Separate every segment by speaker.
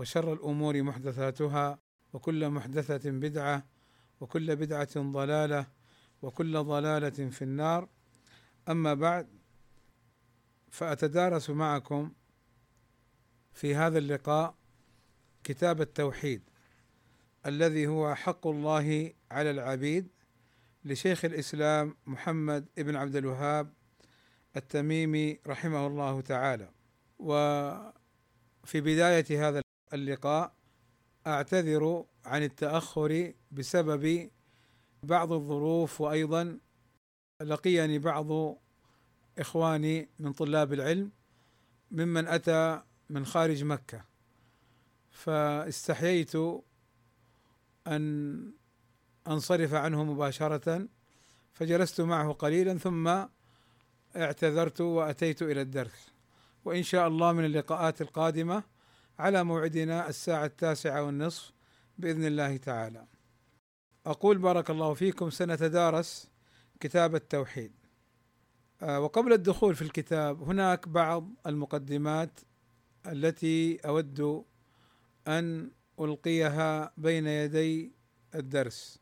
Speaker 1: وشر الامور محدثاتها وكل محدثه بدعه وكل بدعه ضلاله وكل ضلاله في النار اما بعد فاتدارس معكم في هذا اللقاء كتاب التوحيد الذي هو حق الله على العبيد لشيخ الاسلام محمد ابن عبد الوهاب التميمي رحمه الله تعالى وفي بدايه هذا اللقاء اعتذر عن التاخر بسبب بعض الظروف وايضا لقيني بعض اخواني من طلاب العلم ممن اتى من خارج مكه فاستحييت ان انصرف عنه مباشره فجلست معه قليلا ثم اعتذرت واتيت الى الدرس وان شاء الله من اللقاءات القادمه على موعدنا الساعة التاسعة والنصف بإذن الله تعالى. أقول بارك الله فيكم سنتدارس كتاب التوحيد. آه، وقبل الدخول في الكتاب هناك بعض المقدمات التي أود أن ألقيها بين يدي الدرس.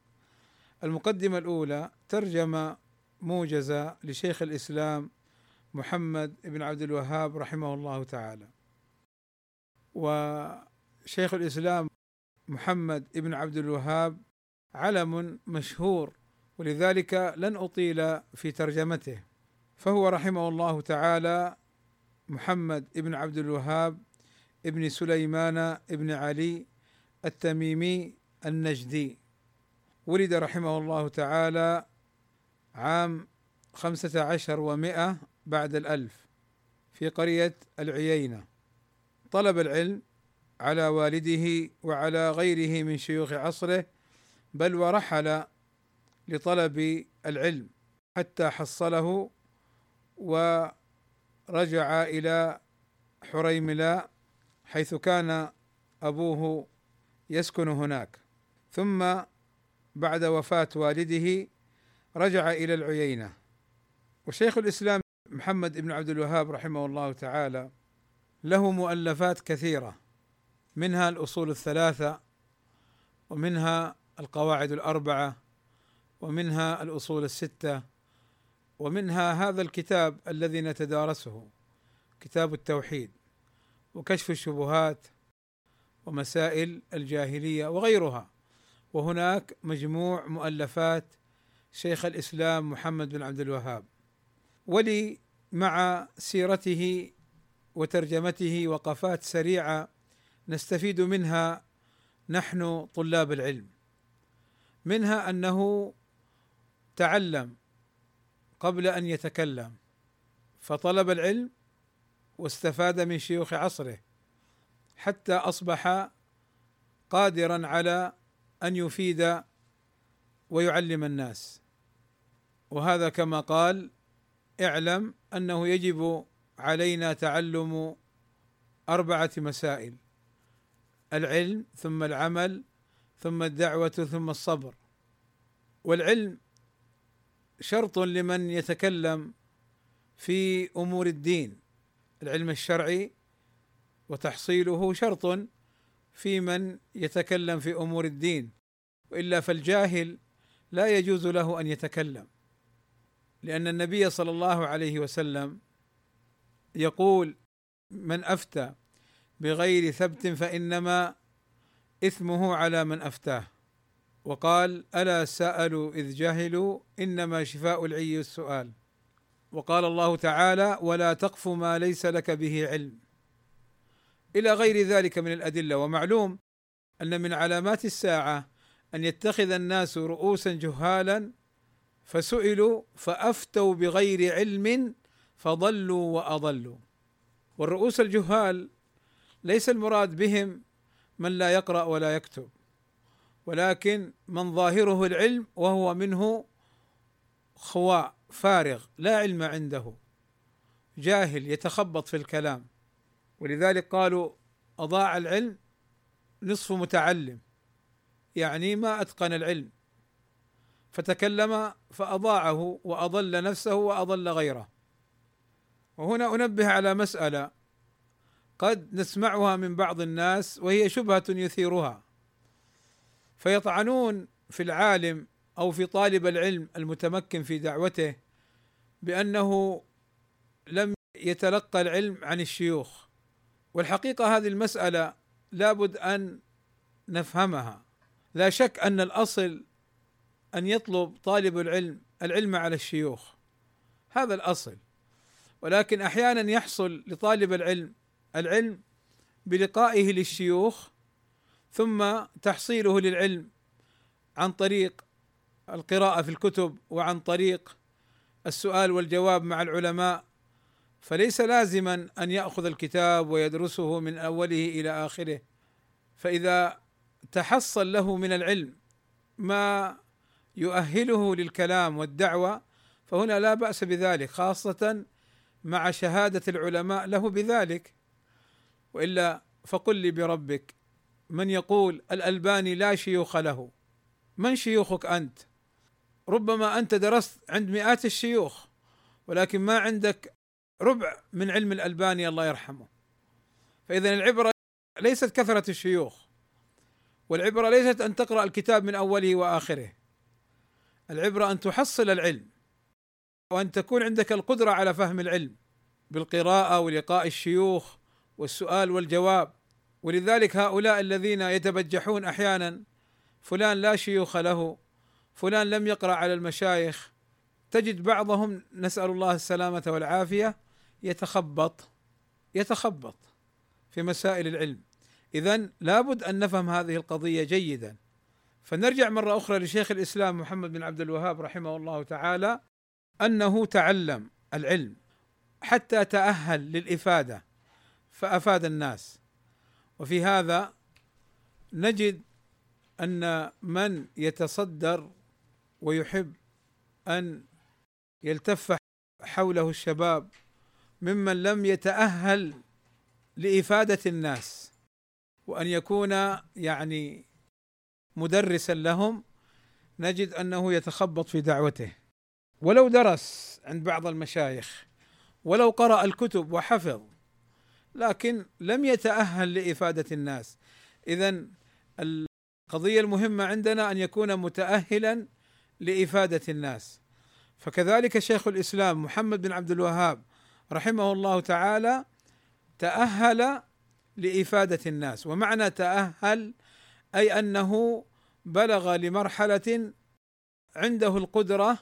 Speaker 1: المقدمة الأولى ترجمة موجزة لشيخ الإسلام محمد بن عبد الوهاب رحمه الله تعالى. وشيخ الإسلام محمد ابن عبد الوهاب علم مشهور ولذلك لن أطيل في ترجمته فهو رحمه الله تعالى محمد ابن عبد الوهاب ابن سليمان ابن علي التميمي النجدي ولد رحمه الله تعالى عام خمسة عشر ومائة بعد الألف في قرية العيينة طلب العلم على والده وعلى غيره من شيوخ عصره بل ورحل لطلب العلم حتى حصله ورجع الى حريملا حيث كان ابوه يسكن هناك ثم بعد وفاه والده رجع الى العيينه وشيخ الاسلام محمد بن عبد الوهاب رحمه الله تعالى له مؤلفات كثيرة منها الأصول الثلاثة ومنها القواعد الأربعة ومنها الأصول الستة ومنها هذا الكتاب الذي نتدارسه كتاب التوحيد وكشف الشبهات ومسائل الجاهلية وغيرها وهناك مجموع مؤلفات شيخ الإسلام محمد بن عبد الوهاب ولي مع سيرته وترجمته وقفات سريعه نستفيد منها نحن طلاب العلم منها انه تعلم قبل ان يتكلم فطلب العلم واستفاد من شيوخ عصره حتى اصبح قادرا على ان يفيد ويعلم الناس وهذا كما قال اعلم انه يجب علينا تعلم اربعه مسائل العلم ثم العمل ثم الدعوه ثم الصبر والعلم شرط لمن يتكلم في امور الدين العلم الشرعي وتحصيله شرط في من يتكلم في امور الدين والا فالجاهل لا يجوز له ان يتكلم لان النبي صلى الله عليه وسلم يقول من افتى بغير ثبت فانما اثمه على من افتاه وقال الا سالوا اذ جهلوا انما شفاء العي السؤال وقال الله تعالى ولا تقف ما ليس لك به علم الى غير ذلك من الادله ومعلوم ان من علامات الساعه ان يتخذ الناس رؤوسا جهالا فسئلوا فافتوا بغير علم فضلوا واضلوا والرؤوس الجهال ليس المراد بهم من لا يقرا ولا يكتب ولكن من ظاهره العلم وهو منه خواء فارغ لا علم عنده جاهل يتخبط في الكلام ولذلك قالوا اضاع العلم نصف متعلم يعني ما اتقن العلم فتكلم فاضاعه واضل نفسه واضل غيره وهنا انبه على مساله قد نسمعها من بعض الناس وهي شبهه يثيرها فيطعنون في العالم او في طالب العلم المتمكن في دعوته بانه لم يتلقى العلم عن الشيوخ والحقيقه هذه المساله لابد ان نفهمها لا شك ان الاصل ان يطلب طالب العلم العلم على الشيوخ هذا الاصل ولكن احيانا يحصل لطالب العلم العلم بلقائه للشيوخ ثم تحصيله للعلم عن طريق القراءة في الكتب وعن طريق السؤال والجواب مع العلماء فليس لازما ان ياخذ الكتاب ويدرسه من اوله الى اخره فاذا تحصل له من العلم ما يؤهله للكلام والدعوه فهنا لا باس بذلك خاصه مع شهاده العلماء له بذلك والا فقل لي بربك من يقول الالباني لا شيوخ له من شيوخك انت ربما انت درست عند مئات الشيوخ ولكن ما عندك ربع من علم الالباني الله يرحمه فاذا العبره ليست كثره الشيوخ والعبره ليست ان تقرا الكتاب من اوله واخره العبره ان تحصل العلم وان تكون عندك القدره على فهم العلم بالقراءه ولقاء الشيوخ والسؤال والجواب ولذلك هؤلاء الذين يتبجحون احيانا فلان لا شيوخ له فلان لم يقرا على المشايخ تجد بعضهم نسال الله السلامه والعافيه يتخبط يتخبط في مسائل العلم اذا لابد ان نفهم هذه القضيه جيدا فنرجع مره اخرى لشيخ الاسلام محمد بن عبد الوهاب رحمه الله تعالى انه تعلم العلم حتى تاهل للافاده فافاد الناس وفي هذا نجد ان من يتصدر ويحب ان يلتف حوله الشباب ممن لم يتاهل لافاده الناس وان يكون يعني مدرسا لهم نجد انه يتخبط في دعوته ولو درس عند بعض المشايخ ولو قرأ الكتب وحفظ لكن لم يتأهل لإفادة الناس إذا القضية المهمة عندنا أن يكون متأهلا لإفادة الناس فكذلك شيخ الإسلام محمد بن عبد الوهاب رحمه الله تعالى تأهل لإفادة الناس ومعنى تأهل أي أنه بلغ لمرحلة عنده القدرة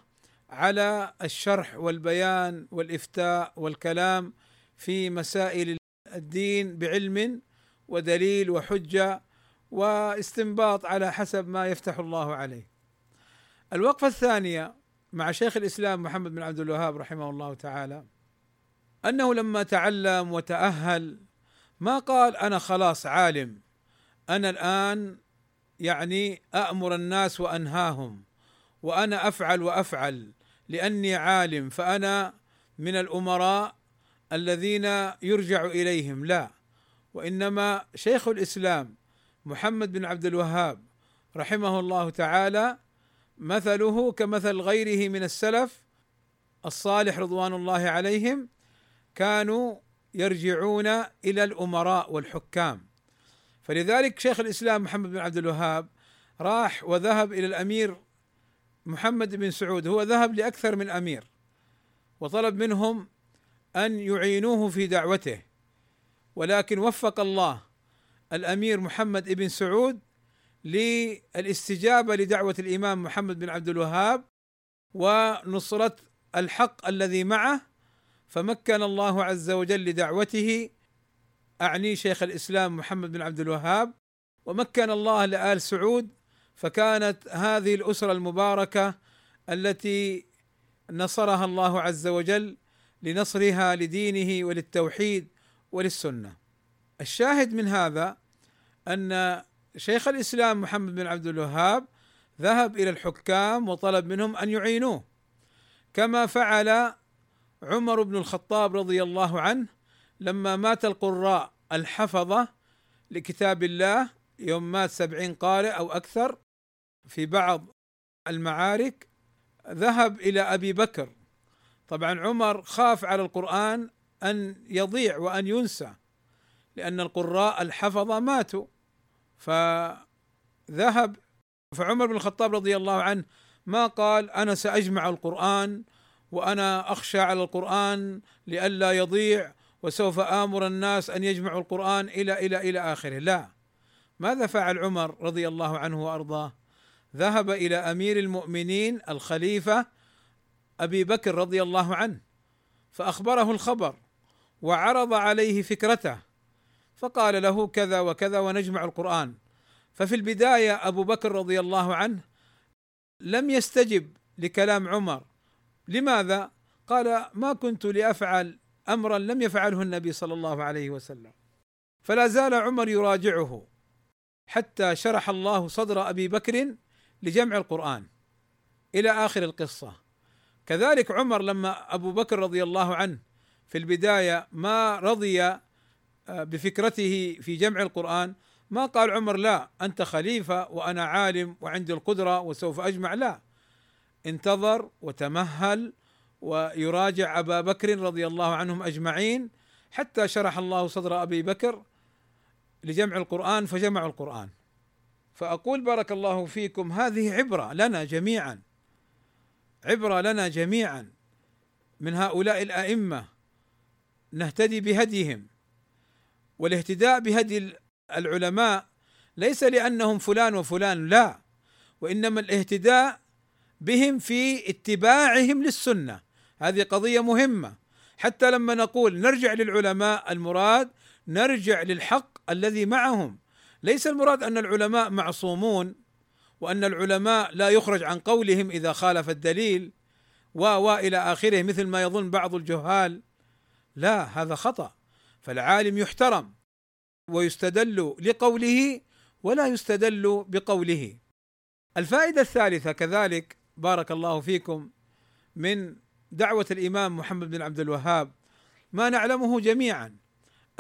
Speaker 1: على الشرح والبيان والافتاء والكلام في مسائل الدين بعلم ودليل وحجه واستنباط على حسب ما يفتح الله عليه. الوقفه الثانيه مع شيخ الاسلام محمد بن عبد الوهاب رحمه الله تعالى انه لما تعلم وتاهل ما قال انا خلاص عالم انا الان يعني امر الناس وانهاهم وانا افعل وافعل لاني عالم فانا من الامراء الذين يرجع اليهم لا وانما شيخ الاسلام محمد بن عبد الوهاب رحمه الله تعالى مثله كمثل غيره من السلف الصالح رضوان الله عليهم كانوا يرجعون الى الامراء والحكام فلذلك شيخ الاسلام محمد بن عبد الوهاب راح وذهب الى الامير محمد بن سعود هو ذهب لأكثر من أمير وطلب منهم أن يعينوه في دعوته ولكن وفق الله الأمير محمد بن سعود للاستجابة لدعوة الإمام محمد بن عبد الوهاب ونصرة الحق الذي معه فمكن الله عز وجل لدعوته أعني شيخ الإسلام محمد بن عبد الوهاب ومكن الله لآل سعود فكانت هذه الاسره المباركه التي نصرها الله عز وجل لنصرها لدينه وللتوحيد وللسنه. الشاهد من هذا ان شيخ الاسلام محمد بن عبد الوهاب ذهب الى الحكام وطلب منهم ان يعينوه كما فعل عمر بن الخطاب رضي الله عنه لما مات القراء الحفظه لكتاب الله يوم مات سبعين قارئ أو أكثر في بعض المعارك ذهب الى ابي بكر طبعا عمر خاف على القران ان يضيع وان ينسى لان القراء الحفظه ماتوا فذهب فعمر بن الخطاب رضي الله عنه ما قال انا ساجمع القران وانا اخشى على القران لئلا يضيع وسوف امر الناس ان يجمعوا القران الى الى الى اخره لا ماذا فعل عمر رضي الله عنه وارضاه ذهب الى امير المؤمنين الخليفه ابي بكر رضي الله عنه فاخبره الخبر وعرض عليه فكرته فقال له كذا وكذا ونجمع القران ففي البدايه ابو بكر رضي الله عنه لم يستجب لكلام عمر لماذا؟ قال ما كنت لافعل امرا لم يفعله النبي صلى الله عليه وسلم فلا زال عمر يراجعه حتى شرح الله صدر ابي بكر لجمع القرآن إلى آخر القصة كذلك عمر لما أبو بكر رضي الله عنه في البداية ما رضي آه، بفكرته في جمع القرآن ما قال عمر لا أنت خليفة وأنا عالم وعندي القدرة وسوف أجمع لا انتظر وتمهل ويراجع أبا بكر رضي الله عنهم أجمعين حتى شرح الله صدر أبي بكر لجمع القرآن فجمعوا القرآن فاقول بارك الله فيكم هذه عبره لنا جميعا عبره لنا جميعا من هؤلاء الائمه نهتدي بهديهم والاهتداء بهدي العلماء ليس لانهم فلان وفلان لا وانما الاهتداء بهم في اتباعهم للسنه هذه قضيه مهمه حتى لما نقول نرجع للعلماء المراد نرجع للحق الذي معهم ليس المراد ان العلماء معصومون وان العلماء لا يخرج عن قولهم اذا خالف الدليل و والى اخره مثل ما يظن بعض الجهال لا هذا خطأ فالعالم يحترم ويستدل لقوله ولا يستدل بقوله الفائده الثالثه كذلك بارك الله فيكم من دعوه الامام محمد بن عبد الوهاب ما نعلمه جميعا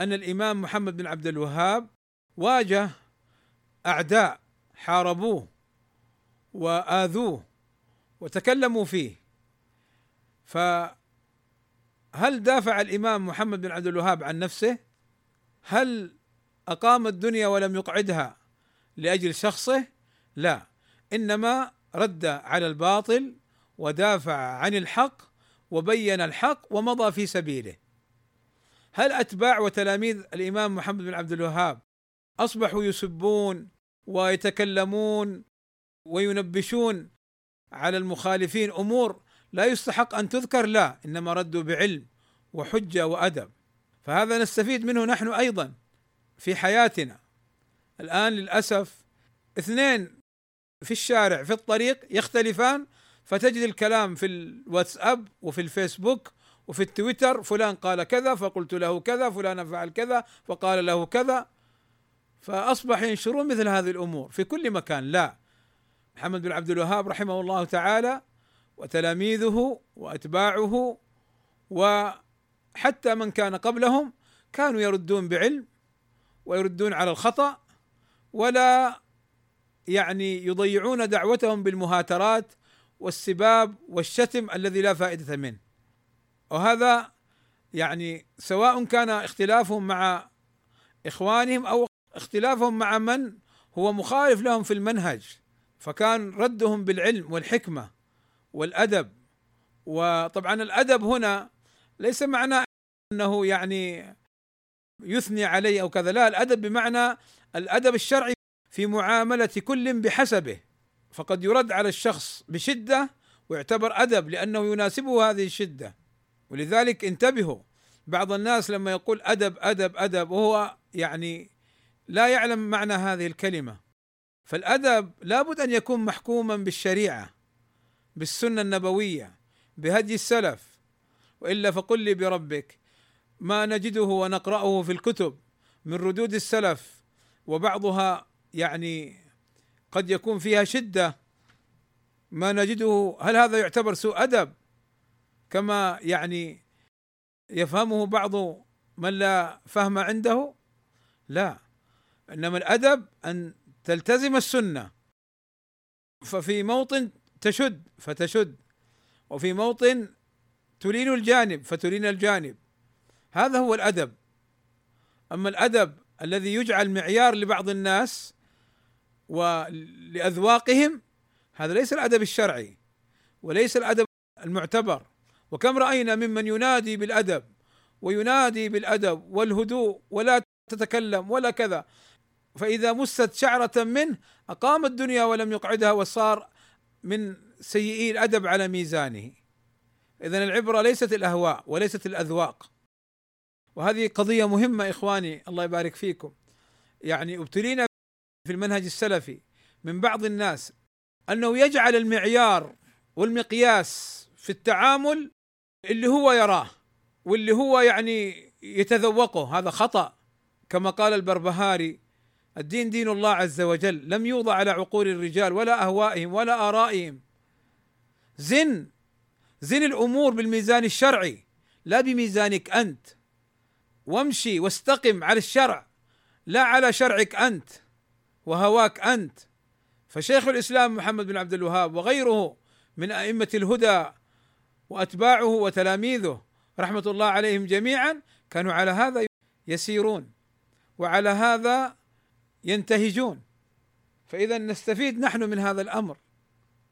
Speaker 1: ان الامام محمد بن عبد الوهاب واجه اعداء حاربوه واذوه وتكلموا فيه فهل دافع الامام محمد بن عبد الوهاب عن نفسه؟ هل اقام الدنيا ولم يقعدها لاجل شخصه؟ لا انما رد على الباطل ودافع عن الحق وبين الحق ومضى في سبيله. هل اتباع وتلاميذ الامام محمد بن عبد الوهاب اصبحوا يسبون ويتكلمون وينبشون على المخالفين امور لا يستحق ان تذكر لا انما ردوا بعلم وحجه وادب فهذا نستفيد منه نحن ايضا في حياتنا الان للاسف اثنين في الشارع في الطريق يختلفان فتجد الكلام في الواتساب وفي الفيسبوك وفي التويتر فلان قال كذا فقلت له كذا فلان فعل كذا فقال له كذا فاصبح ينشرون مثل هذه الامور في كل مكان لا محمد بن عبد الوهاب رحمه الله تعالى وتلاميذه واتباعه وحتى من كان قبلهم كانوا يردون بعلم ويردون على الخطا ولا يعني يضيعون دعوتهم بالمهاترات والسباب والشتم الذي لا فائده منه وهذا يعني سواء كان اختلافهم مع اخوانهم او اختلافهم مع من هو مخالف لهم في المنهج فكان ردهم بالعلم والحكمه والادب وطبعا الادب هنا ليس معناه انه يعني يثني عليه او كذا لا الادب بمعنى الادب الشرعي في معامله كل بحسبه فقد يرد على الشخص بشده ويعتبر ادب لانه يناسبه هذه الشده ولذلك انتبهوا بعض الناس لما يقول ادب ادب ادب وهو يعني لا يعلم معنى هذه الكلمه فالادب لابد ان يكون محكوما بالشريعه بالسنه النبويه بهدي السلف والا فقل لي بربك ما نجده ونقراه في الكتب من ردود السلف وبعضها يعني قد يكون فيها شده ما نجده هل هذا يعتبر سوء ادب كما يعني يفهمه بعض من لا فهم عنده لا انما الادب ان تلتزم السنه ففي موطن تشد فتشد وفي موطن تلين الجانب فتلين الجانب هذا هو الادب اما الادب الذي يجعل معيار لبعض الناس ولاذواقهم هذا ليس الادب الشرعي وليس الادب المعتبر وكم راينا ممن ينادي بالادب وينادي بالادب والهدوء ولا تتكلم ولا كذا فإذا مست شعرة منه أقام الدنيا ولم يقعدها وصار من سيئي الأدب على ميزانه إذا العبرة ليست الأهواء وليست الأذواق وهذه قضية مهمة إخواني الله يبارك فيكم يعني ابتلينا في المنهج السلفي من بعض الناس أنه يجعل المعيار والمقياس في التعامل اللي هو يراه واللي هو يعني يتذوقه هذا خطأ كما قال البربهاري الدين دين الله عز وجل لم يوضع على عقول الرجال ولا اهوائهم ولا ارائهم زن زن الامور بالميزان الشرعي لا بميزانك انت وامشي واستقم على الشرع لا على شرعك انت وهواك انت فشيخ الاسلام محمد بن عبد الوهاب وغيره من ائمه الهدى واتباعه وتلاميذه رحمه الله عليهم جميعا كانوا على هذا يسيرون وعلى هذا ينتهجون فاذا نستفيد نحن من هذا الامر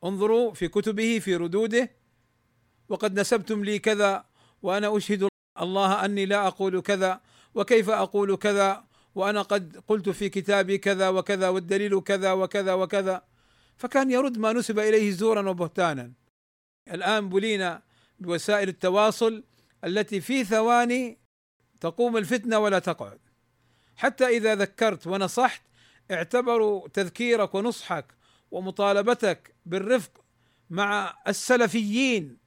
Speaker 1: انظروا في كتبه في ردوده وقد نسبتم لي كذا وانا اشهد الله اني لا اقول كذا وكيف اقول كذا وانا قد قلت في كتابي كذا وكذا والدليل كذا وكذا وكذا فكان يرد ما نسب اليه زورا وبهتانا الان بلينا بوسائل التواصل التي في ثواني تقوم الفتنه ولا تقعد حتى اذا ذكرت ونصحت اعتبروا تذكيرك ونصحك ومطالبتك بالرفق مع السلفيين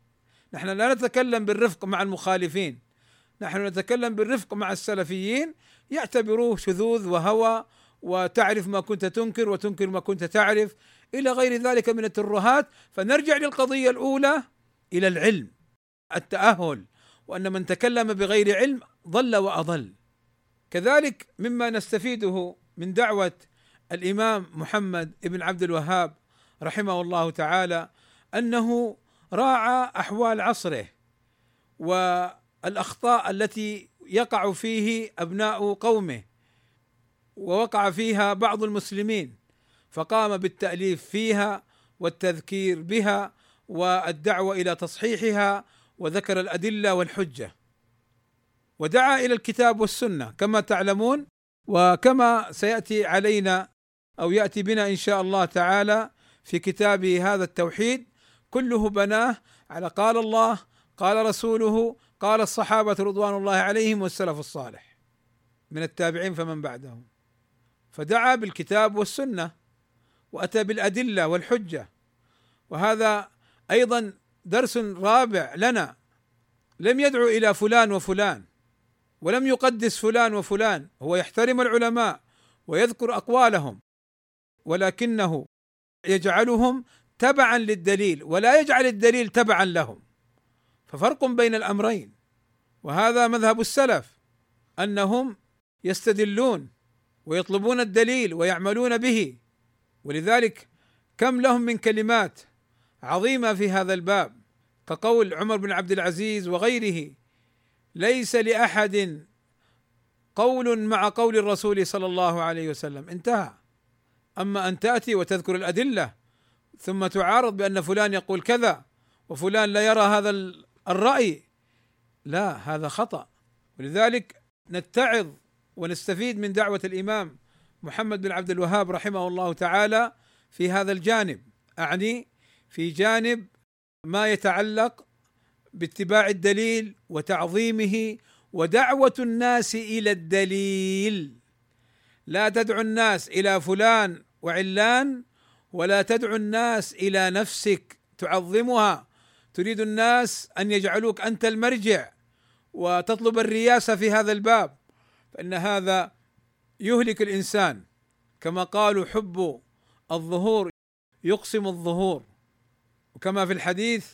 Speaker 1: نحن لا نتكلم بالرفق مع المخالفين نحن نتكلم بالرفق مع السلفيين يعتبروه شذوذ وهوى وتعرف ما كنت تنكر وتنكر ما كنت تعرف الى غير ذلك من الترهات فنرجع للقضيه الاولى الى العلم التاهل وان من تكلم بغير علم ضل واضل كذلك مما نستفيده من دعوه الامام محمد بن عبد الوهاب رحمه الله تعالى انه راعى احوال عصره والاخطاء التي يقع فيه ابناء قومه ووقع فيها بعض المسلمين فقام بالتاليف فيها والتذكير بها والدعوه الى تصحيحها وذكر الادله والحجه ودعا الى الكتاب والسنه كما تعلمون وكما سياتي علينا او ياتي بنا ان شاء الله تعالى في كتابه هذا التوحيد كله بناه على قال الله قال رسوله قال الصحابه رضوان الله عليهم والسلف الصالح من التابعين فمن بعدهم فدعا بالكتاب والسنه واتى بالادله والحجه وهذا ايضا درس رابع لنا لم يدعو الى فلان وفلان ولم يقدس فلان وفلان هو يحترم العلماء ويذكر اقوالهم ولكنه يجعلهم تبعا للدليل ولا يجعل الدليل تبعا لهم ففرق بين الامرين وهذا مذهب السلف انهم يستدلون ويطلبون الدليل ويعملون به ولذلك كم لهم من كلمات عظيمه في هذا الباب كقول عمر بن عبد العزيز وغيره ليس لاحد قول مع قول الرسول صلى الله عليه وسلم انتهى اما ان تاتي وتذكر الادله ثم تعارض بان فلان يقول كذا وفلان لا يرى هذا الراي لا هذا خطا ولذلك نتعظ ونستفيد من دعوه الامام محمد بن عبد الوهاب رحمه الله تعالى في هذا الجانب اعني في جانب ما يتعلق باتباع الدليل وتعظيمه ودعوه الناس الى الدليل لا تدعو الناس الى فلان وعلان ولا تدعو الناس الى نفسك تعظمها تريد الناس ان يجعلوك انت المرجع وتطلب الرياسه في هذا الباب فان هذا يهلك الانسان كما قالوا حب الظهور يقسم الظهور وكما في الحديث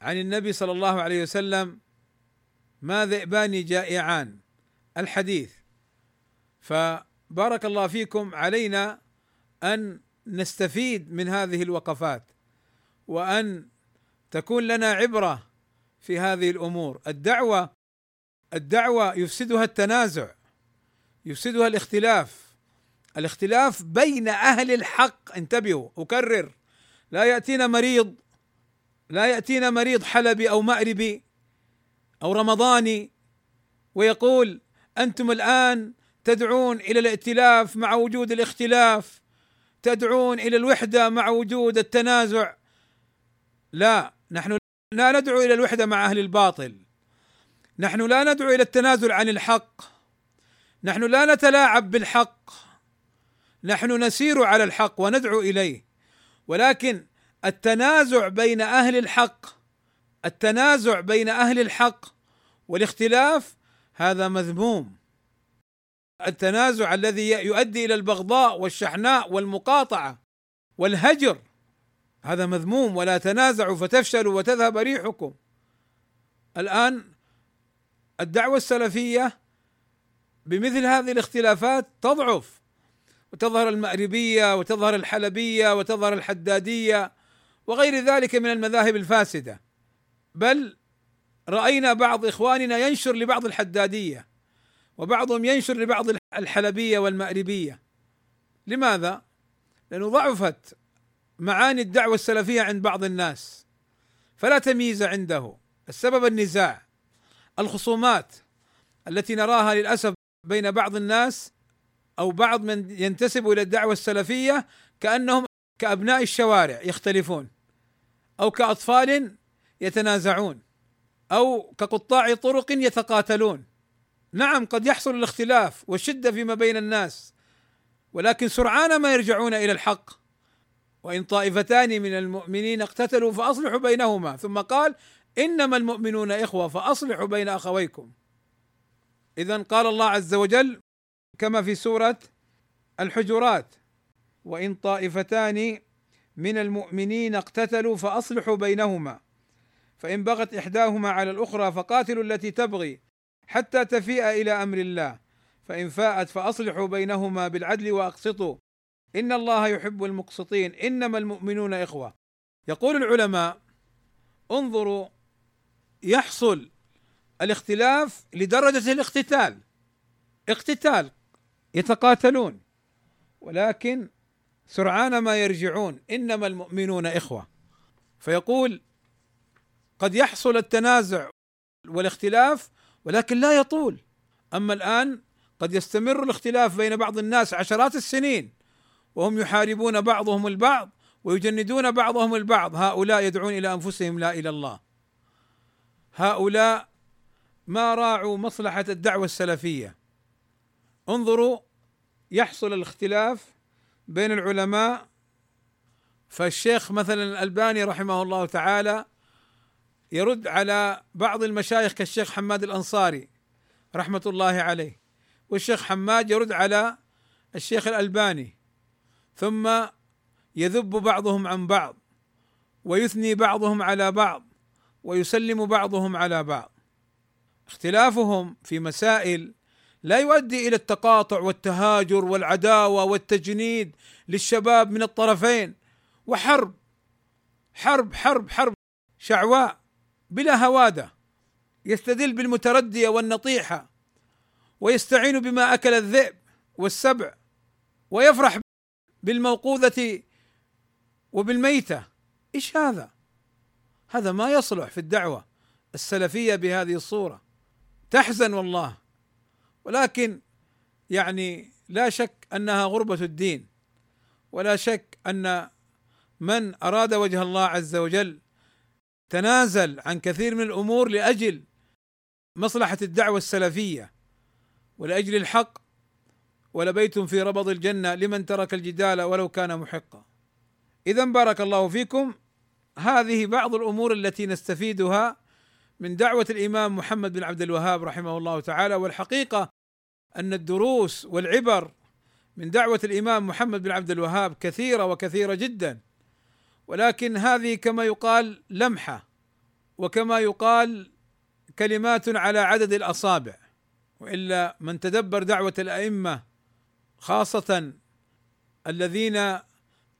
Speaker 1: عن النبي صلى الله عليه وسلم ما ذئبان جائعان الحديث فبارك الله فيكم علينا ان نستفيد من هذه الوقفات وان تكون لنا عبره في هذه الامور الدعوه الدعوه يفسدها التنازع يفسدها الاختلاف الاختلاف بين اهل الحق انتبهوا اكرر لا ياتينا مريض لا ياتينا مريض حلبي او مأربي او رمضاني ويقول انتم الان تدعون الى الائتلاف مع وجود الاختلاف تدعون الى الوحده مع وجود التنازع لا نحن لا ندعو الى الوحده مع اهل الباطل نحن لا ندعو الى التنازل عن الحق نحن لا نتلاعب بالحق نحن نسير على الحق وندعو اليه ولكن التنازع بين اهل الحق التنازع بين اهل الحق والاختلاف هذا مذموم التنازع الذي يؤدي الى البغضاء والشحناء والمقاطعه والهجر هذا مذموم ولا تنازعوا فتفشلوا وتذهب ريحكم الان الدعوه السلفيه بمثل هذه الاختلافات تضعف وتظهر المأربية وتظهر الحلبية وتظهر الحدادية وغير ذلك من المذاهب الفاسده بل راينا بعض اخواننا ينشر لبعض الحداديه وبعضهم ينشر لبعض الحلبيه والمأربيه لماذا؟ لانه ضعفت معاني الدعوه السلفيه عند بعض الناس فلا تمييز عنده السبب النزاع الخصومات التي نراها للاسف بين بعض الناس او بعض من ينتسب الى الدعوه السلفيه كانهم كابناء الشوارع يختلفون او كاطفال يتنازعون او كقطاع طرق يتقاتلون نعم قد يحصل الاختلاف والشده فيما بين الناس ولكن سرعان ما يرجعون الى الحق وان طائفتان من المؤمنين اقتتلوا فاصلحوا بينهما ثم قال انما المؤمنون اخوه فاصلحوا بين اخويكم اذا قال الله عز وجل كما في سوره الحجرات وان طائفتان من المؤمنين اقتتلوا فاصلحوا بينهما فان بغت احداهما على الاخرى فقاتلوا التي تبغي حتى تفيء الى امر الله فان فاءت فاصلحوا بينهما بالعدل واقسطوا ان الله يحب المقسطين انما المؤمنون اخوه يقول العلماء انظروا يحصل الاختلاف لدرجه الاقتتال اقتتال يتقاتلون ولكن سرعان ما يرجعون انما المؤمنون اخوه فيقول قد يحصل التنازع والاختلاف ولكن لا يطول اما الان قد يستمر الاختلاف بين بعض الناس عشرات السنين وهم يحاربون بعضهم البعض ويجندون بعضهم البعض هؤلاء يدعون الى انفسهم لا الى الله هؤلاء ما راعوا مصلحه الدعوه السلفيه انظروا يحصل الاختلاف بين العلماء فالشيخ مثلا الألباني رحمه الله تعالى يرد على بعض المشايخ كالشيخ حماد الأنصاري رحمة الله عليه والشيخ حماد يرد على الشيخ الألباني ثم يذب بعضهم عن بعض ويثني بعضهم على بعض ويسلم بعضهم على بعض اختلافهم في مسائل لا يؤدي الى التقاطع والتهاجر والعداوه والتجنيد للشباب من الطرفين وحرب حرب حرب حرب شعواء بلا هواده يستدل بالمترديه والنطيحه ويستعين بما اكل الذئب والسبع ويفرح بالموقوذه وبالميته ايش هذا؟ هذا ما يصلح في الدعوه السلفيه بهذه الصوره تحزن والله ولكن يعني لا شك انها غربه الدين ولا شك ان من اراد وجه الله عز وجل تنازل عن كثير من الامور لاجل مصلحه الدعوه السلفيه ولاجل الحق ولبيت في ربض الجنه لمن ترك الجدال ولو كان محقا. اذا بارك الله فيكم هذه بعض الامور التي نستفيدها من دعوه الامام محمد بن عبد الوهاب رحمه الله تعالى والحقيقه ان الدروس والعبر من دعوه الامام محمد بن عبد الوهاب كثيره وكثيره جدا ولكن هذه كما يقال لمحه وكما يقال كلمات على عدد الاصابع والا من تدبر دعوه الائمه خاصه الذين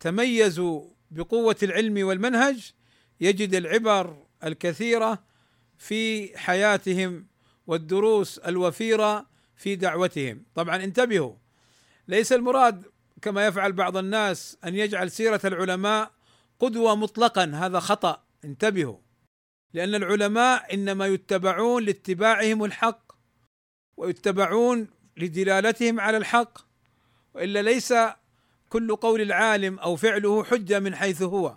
Speaker 1: تميزوا بقوه العلم والمنهج يجد العبر الكثيره في حياتهم والدروس الوفيره في دعوتهم طبعا انتبهوا ليس المراد كما يفعل بعض الناس ان يجعل سيره العلماء قدوه مطلقا هذا خطا انتبهوا لان العلماء انما يتبعون لاتباعهم الحق ويتبعون لدلالتهم على الحق والا ليس كل قول العالم او فعله حجه من حيث هو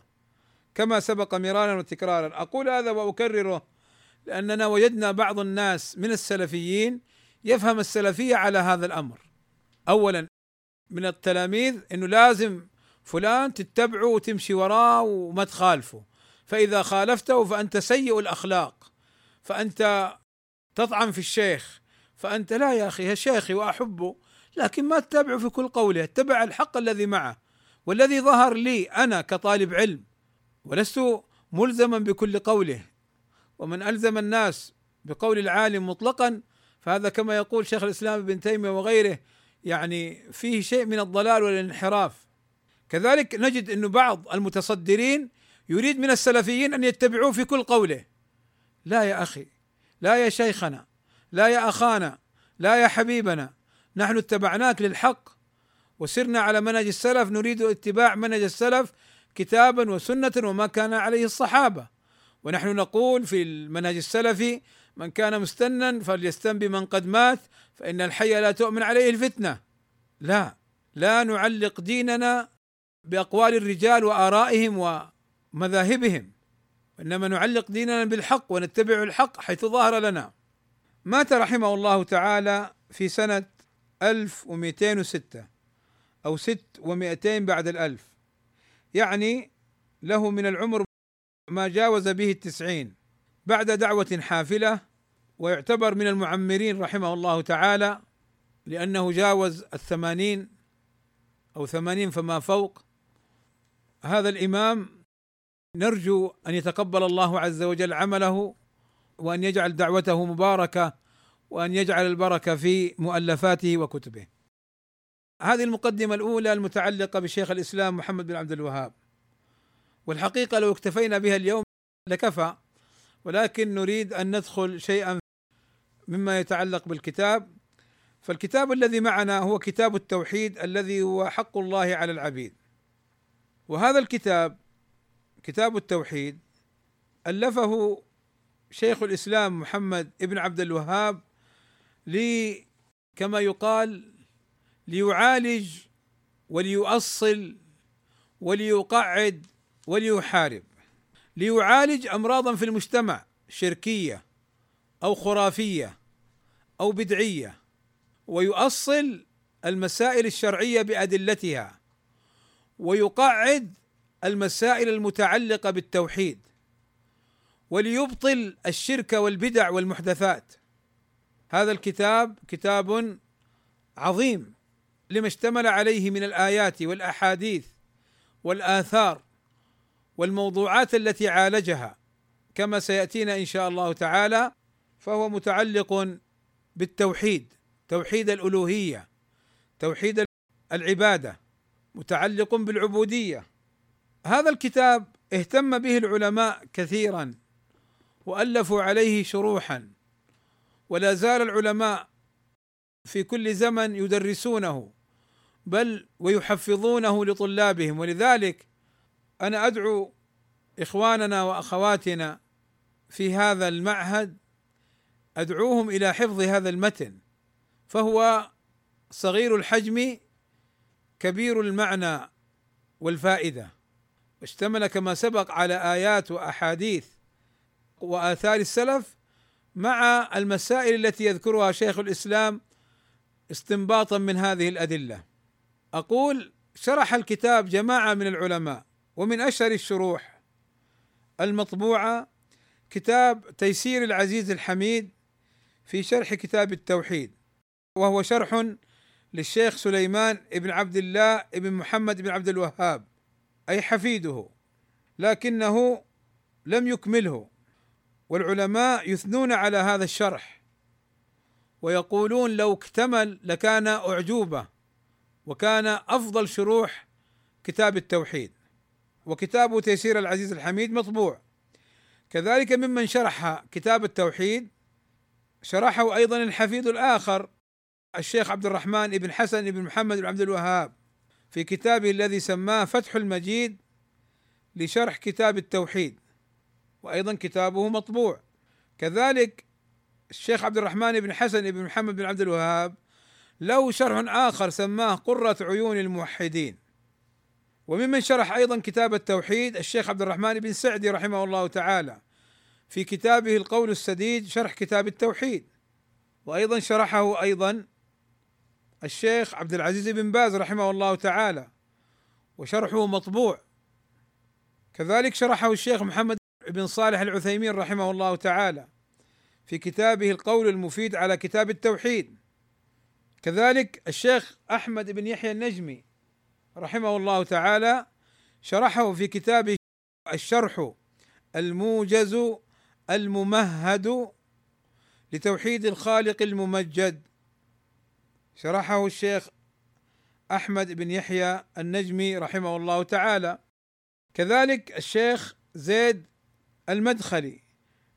Speaker 1: كما سبق مرارا وتكرارا اقول هذا واكرره لاننا وجدنا بعض الناس من السلفيين يفهم السلفيه على هذا الامر اولا من التلاميذ انه لازم فلان تتبعه وتمشي وراه وما تخالفه فاذا خالفته فانت سيء الاخلاق فانت تطعن في الشيخ فانت لا يا اخي شيخي واحبه لكن ما تتبعه في كل قوله اتبع الحق الذي معه والذي ظهر لي انا كطالب علم ولست ملزما بكل قوله ومن الزم الناس بقول العالم مطلقا فهذا كما يقول شيخ الاسلام ابن تيميه وغيره يعني فيه شيء من الضلال والانحراف كذلك نجد أن بعض المتصدرين يريد من السلفيين ان يتبعوه في كل قوله لا يا اخي لا يا شيخنا لا يا اخانا لا يا حبيبنا نحن اتبعناك للحق وسرنا على منهج السلف نريد اتباع منهج السلف كتابا وسنه وما كان عليه الصحابه ونحن نقول في المنهج السلفي من كان مستنا فليستن بمن قد مات فإن الحي لا تؤمن عليه الفتنة لا لا نعلق ديننا بأقوال الرجال وآرائهم ومذاهبهم انما نعلق ديننا بالحق ونتبع الحق حيث ظهر لنا مات رحمه الله تعالى في سنة 1206 أو 6200 بعد الألف يعني له من العمر ما جاوز به التسعين بعد دعوة حافلة ويعتبر من المعمرين رحمه الله تعالى لأنه جاوز الثمانين أو ثمانين فما فوق هذا الإمام نرجو أن يتقبل الله عز وجل عمله وأن يجعل دعوته مباركة وأن يجعل البركة في مؤلفاته وكتبه هذه المقدمة الأولى المتعلقة بشيخ الإسلام محمد بن عبد الوهاب والحقيقة لو اكتفينا بها اليوم لكفى ولكن نريد أن ندخل شيئا مما يتعلق بالكتاب فالكتاب الذي معنا هو كتاب التوحيد الذي هو حق الله على العبيد وهذا الكتاب كتاب التوحيد ألفه شيخ الإسلام محمد ابن عبد الوهاب لي كما يقال ليعالج وليؤصل وليقعد وليحارب ليعالج امراضا في المجتمع شركيه او خرافيه او بدعيه ويؤصل المسائل الشرعيه بادلتها ويقعد المسائل المتعلقه بالتوحيد وليبطل الشرك والبدع والمحدثات هذا الكتاب كتاب عظيم لما اشتمل عليه من الايات والاحاديث والاثار والموضوعات التي عالجها كما سياتينا ان شاء الله تعالى فهو متعلق بالتوحيد توحيد الالوهيه توحيد العباده متعلق بالعبوديه هذا الكتاب اهتم به العلماء كثيرا والفوا عليه شروحا ولا زال العلماء في كل زمن يدرسونه بل ويحفظونه لطلابهم ولذلك انا ادعو اخواننا واخواتنا في هذا المعهد ادعوهم الى حفظ هذا المتن فهو صغير الحجم كبير المعنى والفائده واشتمل كما سبق على ايات واحاديث واثار السلف مع المسائل التي يذكرها شيخ الاسلام استنباطا من هذه الادله اقول شرح الكتاب جماعه من العلماء ومن اشهر الشروح المطبوعه كتاب تيسير العزيز الحميد في شرح كتاب التوحيد وهو شرح للشيخ سليمان بن عبد الله بن محمد بن عبد الوهاب اي حفيده لكنه لم يكمله والعلماء يثنون على هذا الشرح ويقولون لو اكتمل لكان اعجوبه وكان افضل شروح كتاب التوحيد وكتاب تيسير العزيز الحميد مطبوع كذلك ممن شرح كتاب التوحيد شرحه ايضا الحفيد الاخر الشيخ عبد الرحمن بن حسن بن محمد بن عبد الوهاب في كتابه الذي سماه فتح المجيد لشرح كتاب التوحيد وايضا كتابه مطبوع كذلك الشيخ عبد الرحمن بن حسن بن محمد بن عبد الوهاب له شرح اخر سماه قرة عيون الموحدين وممن شرح ايضا كتاب التوحيد الشيخ عبد الرحمن بن سعدي رحمه الله تعالى في كتابه القول السديد شرح كتاب التوحيد وايضا شرحه ايضا الشيخ عبد العزيز بن باز رحمه الله تعالى وشرحه مطبوع كذلك شرحه الشيخ محمد بن صالح العثيمين رحمه الله تعالى في كتابه القول المفيد على كتاب التوحيد كذلك الشيخ احمد بن يحيى النجمي رحمه الله تعالى شرحه في كتابه الشرح الموجز الممهد لتوحيد الخالق الممجد شرحه الشيخ احمد بن يحيى النجمي رحمه الله تعالى كذلك الشيخ زيد المدخلي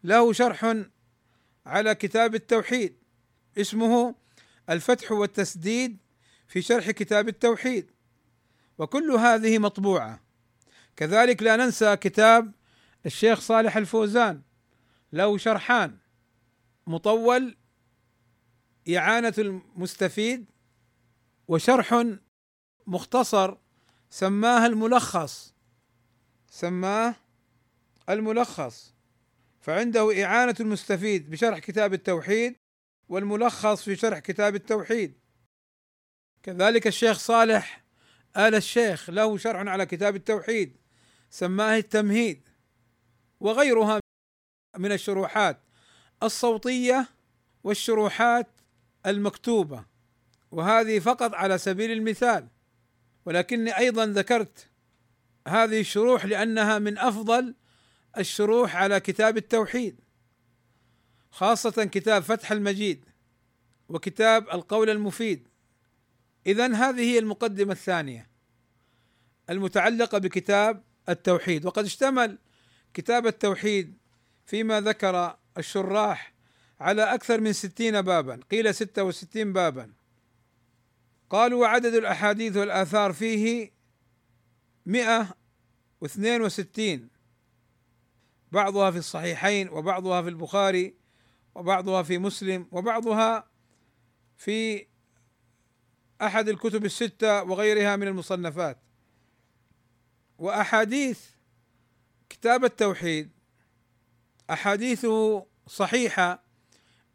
Speaker 1: له شرح على كتاب التوحيد اسمه الفتح والتسديد في شرح كتاب التوحيد وكل هذه مطبوعه كذلك لا ننسى كتاب الشيخ صالح الفوزان له شرحان مطول إعانة المستفيد وشرح مختصر سماه الملخص سماه الملخص فعنده إعانة المستفيد بشرح كتاب التوحيد والملخص في شرح كتاب التوحيد كذلك الشيخ صالح آل الشيخ له شرح على كتاب التوحيد سماه التمهيد وغيرها من الشروحات الصوتيه والشروحات المكتوبه وهذه فقط على سبيل المثال ولكني ايضا ذكرت هذه الشروح لانها من افضل الشروح على كتاب التوحيد خاصه كتاب فتح المجيد وكتاب القول المفيد اذا هذه هي المقدمه الثانيه المتعلقه بكتاب التوحيد وقد اشتمل كتاب التوحيد فيما ذكر الشراح على أكثر من ستين بابا قيل ستة وستين بابا قالوا وعدد الأحاديث والآثار فيه مئة واثنين وستين بعضها في الصحيحين وبعضها في البخاري وبعضها في مسلم وبعضها في أحد الكتب الستة وغيرها من المصنفات وأحاديث كتاب التوحيد احاديثه صحيحه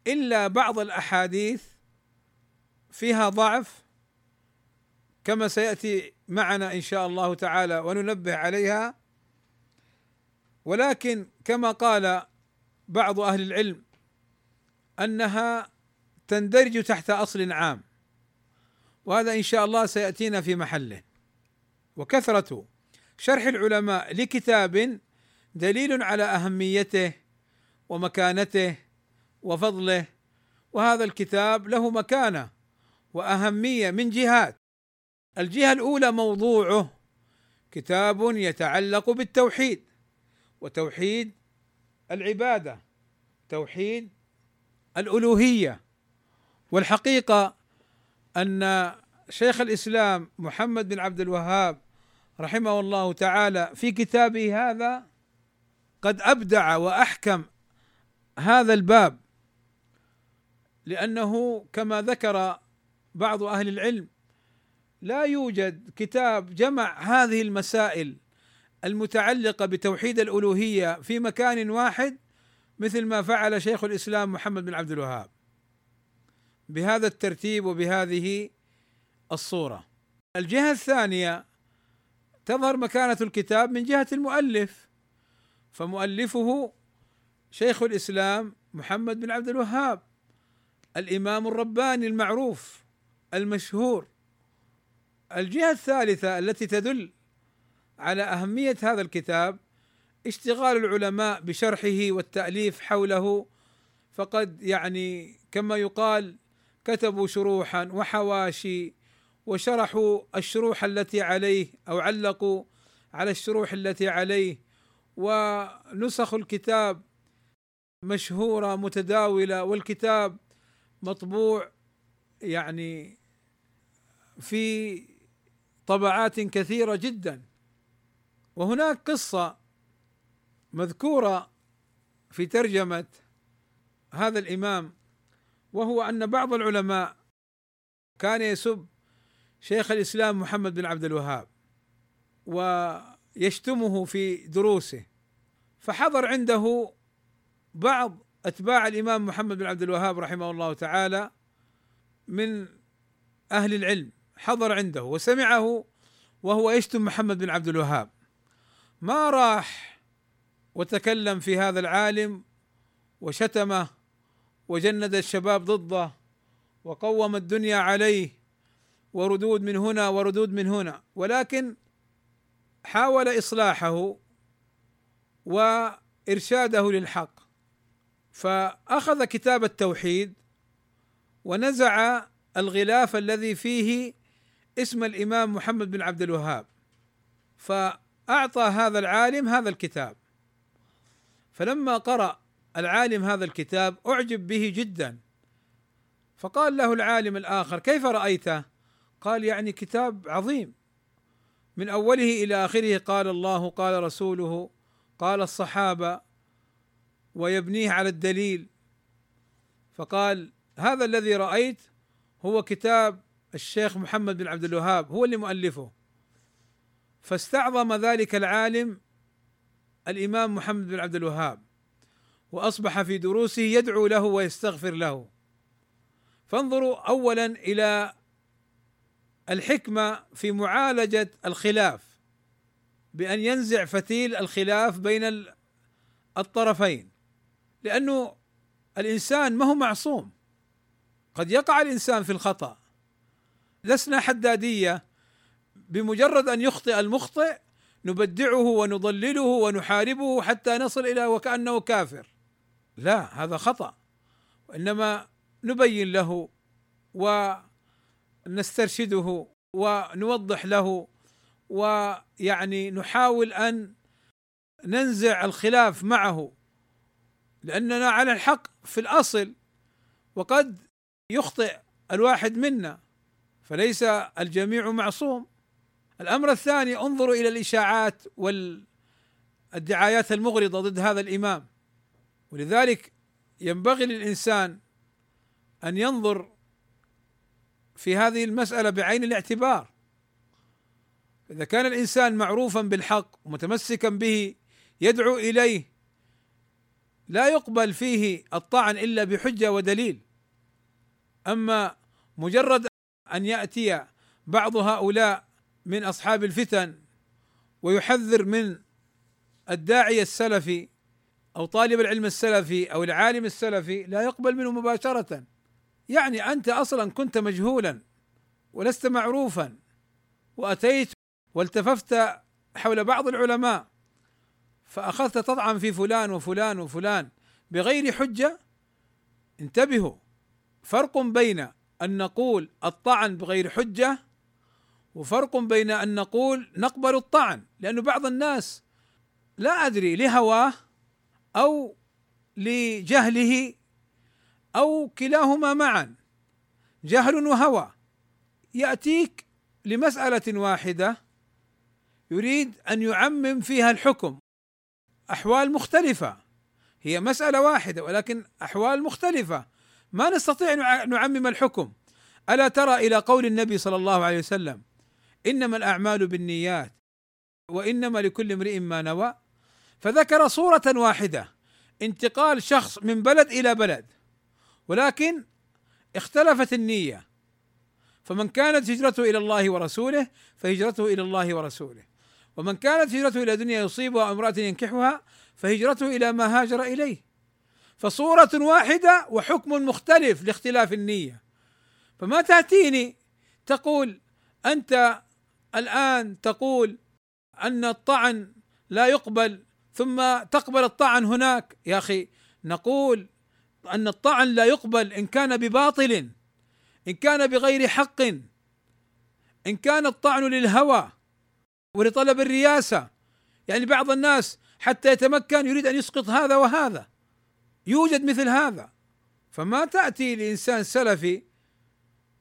Speaker 1: الا بعض الاحاديث فيها ضعف كما سياتي معنا ان شاء الله تعالى وننبه عليها ولكن كما قال بعض اهل العلم انها تندرج تحت اصل عام وهذا ان شاء الله سياتينا في محله وكثره شرح العلماء لكتاب دليل على اهميته ومكانته وفضله وهذا الكتاب له مكانه واهميه من جهات الجهه الاولى موضوعه كتاب يتعلق بالتوحيد وتوحيد العباده توحيد الالوهيه والحقيقه ان شيخ الاسلام محمد بن عبد الوهاب رحمه الله تعالى في كتابه هذا قد ابدع واحكم هذا الباب لانه كما ذكر بعض اهل العلم لا يوجد كتاب جمع هذه المسائل المتعلقه بتوحيد الالوهيه في مكان واحد مثل ما فعل شيخ الاسلام محمد بن عبد الوهاب بهذا الترتيب وبهذه الصوره الجهه الثانيه تظهر مكانه الكتاب من جهه المؤلف فمؤلفه شيخ الاسلام محمد بن عبد الوهاب الامام الرباني المعروف المشهور الجهه الثالثه التي تدل على اهميه هذا الكتاب اشتغال العلماء بشرحه والتاليف حوله فقد يعني كما يقال كتبوا شروحا وحواشي وشرحوا الشروح التي عليه او علقوا على الشروح التي عليه ونسخ الكتاب مشهوره متداوله والكتاب مطبوع يعني في طبعات كثيره جدا وهناك قصه مذكوره في ترجمه هذا الامام وهو ان بعض العلماء كان يسب شيخ الاسلام محمد بن عبد الوهاب ويشتمه في دروسه فحضر عنده بعض اتباع الامام محمد بن عبد الوهاب رحمه الله تعالى من اهل العلم حضر عنده وسمعه وهو يشتم محمد بن عبد الوهاب ما راح وتكلم في هذا العالم وشتمه وجند الشباب ضده وقوم الدنيا عليه وردود من هنا وردود من هنا ولكن حاول اصلاحه وارشاده للحق فاخذ كتاب التوحيد ونزع الغلاف الذي فيه اسم الامام محمد بن عبد الوهاب فاعطى هذا العالم هذا الكتاب فلما قرأ العالم هذا الكتاب اعجب به جدا فقال له العالم الاخر كيف رايته؟ قال يعني كتاب عظيم من اوله الى اخره قال الله قال رسوله قال الصحابه ويبنيه على الدليل فقال هذا الذي رايت هو كتاب الشيخ محمد بن عبد الوهاب هو اللي مؤلفه فاستعظم ذلك العالم الامام محمد بن عبد الوهاب واصبح في دروسه يدعو له ويستغفر له فانظروا اولا الى الحكمه في معالجه الخلاف بأن ينزع فتيل الخلاف بين الطرفين لأنه الإنسان ما هو معصوم قد يقع الإنسان في الخطأ لسنا حدادية بمجرد أن يخطئ المخطئ نبدعه ونضلله ونحاربه حتى نصل إلى وكأنه كافر لا هذا خطأ وإنما نبين له ونسترشده ونوضح له ويعني نحاول ان ننزع الخلاف معه لاننا على الحق في الاصل وقد يخطئ الواحد منا فليس الجميع معصوم الامر الثاني انظروا الى الاشاعات والدعايات المغرضه ضد هذا الامام ولذلك ينبغي للانسان ان ينظر في هذه المساله بعين الاعتبار إذا كان الإنسان معروفا بالحق ومتمسكا به يدعو إليه لا يقبل فيه الطعن إلا بحجة ودليل أما مجرد أن يأتي بعض هؤلاء من أصحاب الفتن ويحذر من الداعية السلفي أو طالب العلم السلفي أو العالم السلفي لا يقبل منه مباشرة يعني أنت أصلا كنت مجهولا ولست معروفا وأتيت والتففت حول بعض العلماء فأخذت تطعن في فلان وفلان وفلان بغير حجة انتبهوا فرق بين أن نقول الطعن بغير حجة وفرق بين أن نقول نقبل الطعن لأن بعض الناس لا أدري لهواه أو لجهله أو كلاهما معا جهل وهوى يأتيك لمسألة واحدة يريد ان يعمم فيها الحكم احوال مختلفه هي مساله واحده ولكن احوال مختلفه ما نستطيع ان نعمم الحكم الا ترى الى قول النبي صلى الله عليه وسلم انما الاعمال بالنيات وانما لكل امرئ ما نوى فذكر صوره واحده انتقال شخص من بلد الى بلد ولكن اختلفت النيه فمن كانت هجرته الى الله ورسوله فهجرته الى الله ورسوله ومن كانت هجرته إلى دنيا يصيبها امرأة ينكحها فهجرته إلى ما هاجر إليه فصورة واحدة وحكم مختلف لاختلاف النية فما تأتيني تقول أنت الآن تقول أن الطعن لا يقبل ثم تقبل الطعن هناك يا أخي نقول أن الطعن لا يقبل إن كان بباطل إن كان بغير حق إن كان الطعن للهوى ولطلب الرياسه يعني بعض الناس حتى يتمكن يريد ان يسقط هذا وهذا يوجد مثل هذا فما تاتي لانسان سلفي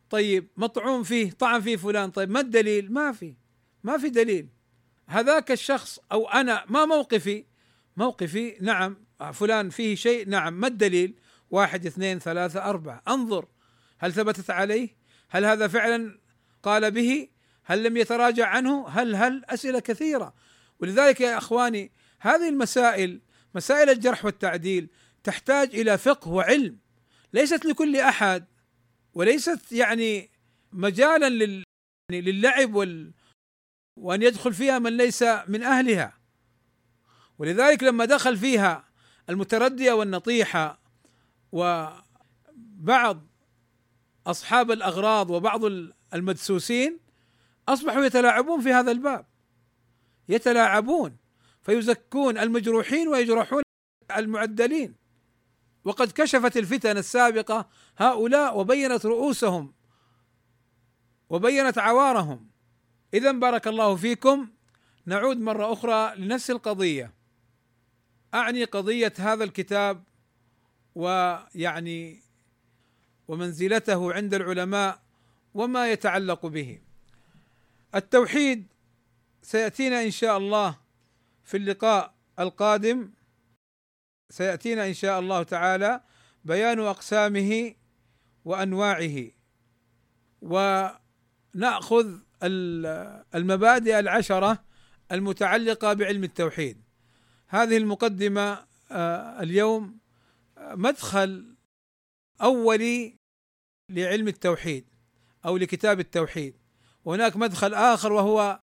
Speaker 1: طيب مطعوم فيه طعن فيه فلان طيب ما الدليل؟ ما في ما في دليل هذاك الشخص او انا ما موقفي؟ موقفي نعم فلان فيه شيء نعم ما الدليل؟ واحد اثنين ثلاثة أربعة انظر هل ثبتت عليه؟ هل هذا فعلا قال به؟ هل لم يتراجع عنه هل هل أسئلة كثيرة ولذلك يا إخواني هذه المسائل مسائل الجرح والتعديل تحتاج إلى فقه وعلم ليست لكل أحد وليست يعني مجالا لل يعني للعب وال وأن يدخل فيها من ليس من أهلها ولذلك لما دخل فيها المتردية والنطيحة وبعض أصحاب الأغراض وبعض المدسوسين اصبحوا يتلاعبون في هذا الباب يتلاعبون فيزكون المجروحين ويجرحون المعدلين وقد كشفت الفتن السابقه هؤلاء وبينت رؤوسهم وبينت عوارهم اذا بارك الله فيكم نعود مره اخرى لنفس القضيه اعني قضيه هذا الكتاب ويعني ومنزلته عند العلماء وما يتعلق به التوحيد سياتينا ان شاء الله في اللقاء القادم سياتينا ان شاء الله تعالى بيان اقسامه وانواعه وناخذ المبادئ العشره المتعلقه بعلم التوحيد هذه المقدمه آه، اليوم آه، مدخل اولي لعلم التوحيد او لكتاب التوحيد وهناك مدخل آخر وهو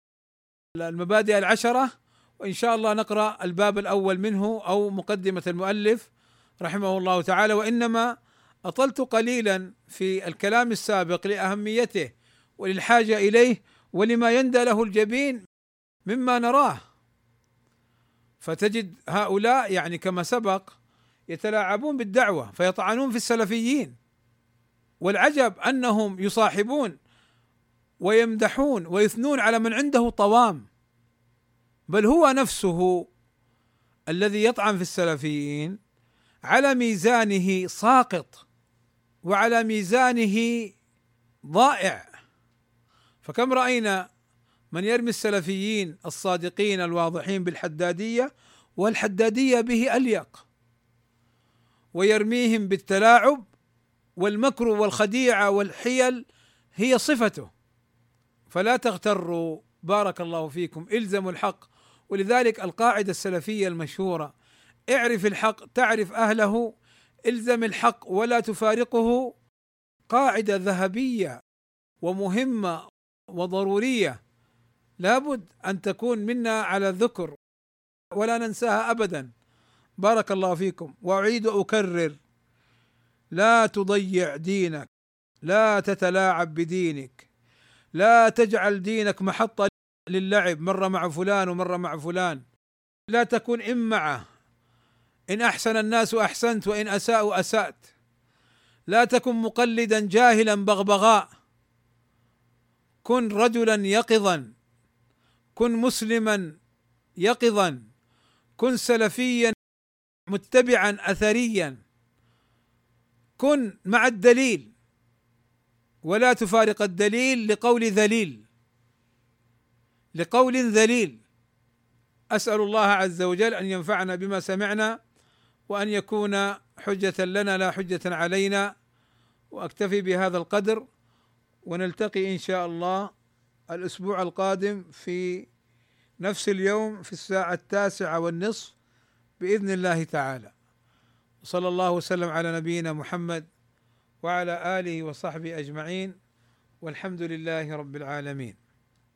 Speaker 1: المبادئ العشرة وإن شاء الله نقرأ الباب الأول منه أو مقدمة المؤلف رحمه الله تعالى وإنما أطلت قليلا في الكلام السابق لأهميته وللحاجة إليه ولما يندى له الجبين مما نراه فتجد هؤلاء يعني كما سبق يتلاعبون بالدعوة فيطعنون في السلفيين والعجب أنهم يصاحبون ويمدحون ويثنون على من عنده طوام بل هو نفسه الذي يطعن في السلفيين على ميزانه ساقط وعلى ميزانه ضائع فكم راينا من يرمي السلفيين الصادقين الواضحين بالحداديه والحداديه به اليق ويرميهم بالتلاعب والمكر والخديعه والحيل هي صفته فلا تغتروا بارك الله فيكم الزموا الحق ولذلك القاعده السلفيه المشهوره اعرف الحق تعرف اهله الزم الحق ولا تفارقه قاعده ذهبيه ومهمه وضروريه لابد ان تكون منا على الذكر ولا ننساها ابدا بارك الله فيكم واعيد واكرر لا تضيع دينك لا تتلاعب بدينك لا تجعل دينك محطة للعب مرة مع فلان ومرة مع فلان لا تكون إن معه إن أحسن الناس أحسنت وإن أساءوا أسأت لا تكن مقلدا جاهلا بغبغاء كن رجلا يقظا كن مسلما يقظا كن سلفيا متبعا اثريا كن مع الدليل ولا تفارق الدليل لقول ذليل لقول ذليل اسال الله عز وجل ان ينفعنا بما سمعنا وان يكون حجه لنا لا حجه علينا واكتفي بهذا القدر ونلتقي ان شاء الله الاسبوع القادم في نفس اليوم في الساعه التاسعه والنصف باذن الله تعالى صلى الله وسلم على نبينا محمد وعلى اله وصحبه اجمعين والحمد لله رب العالمين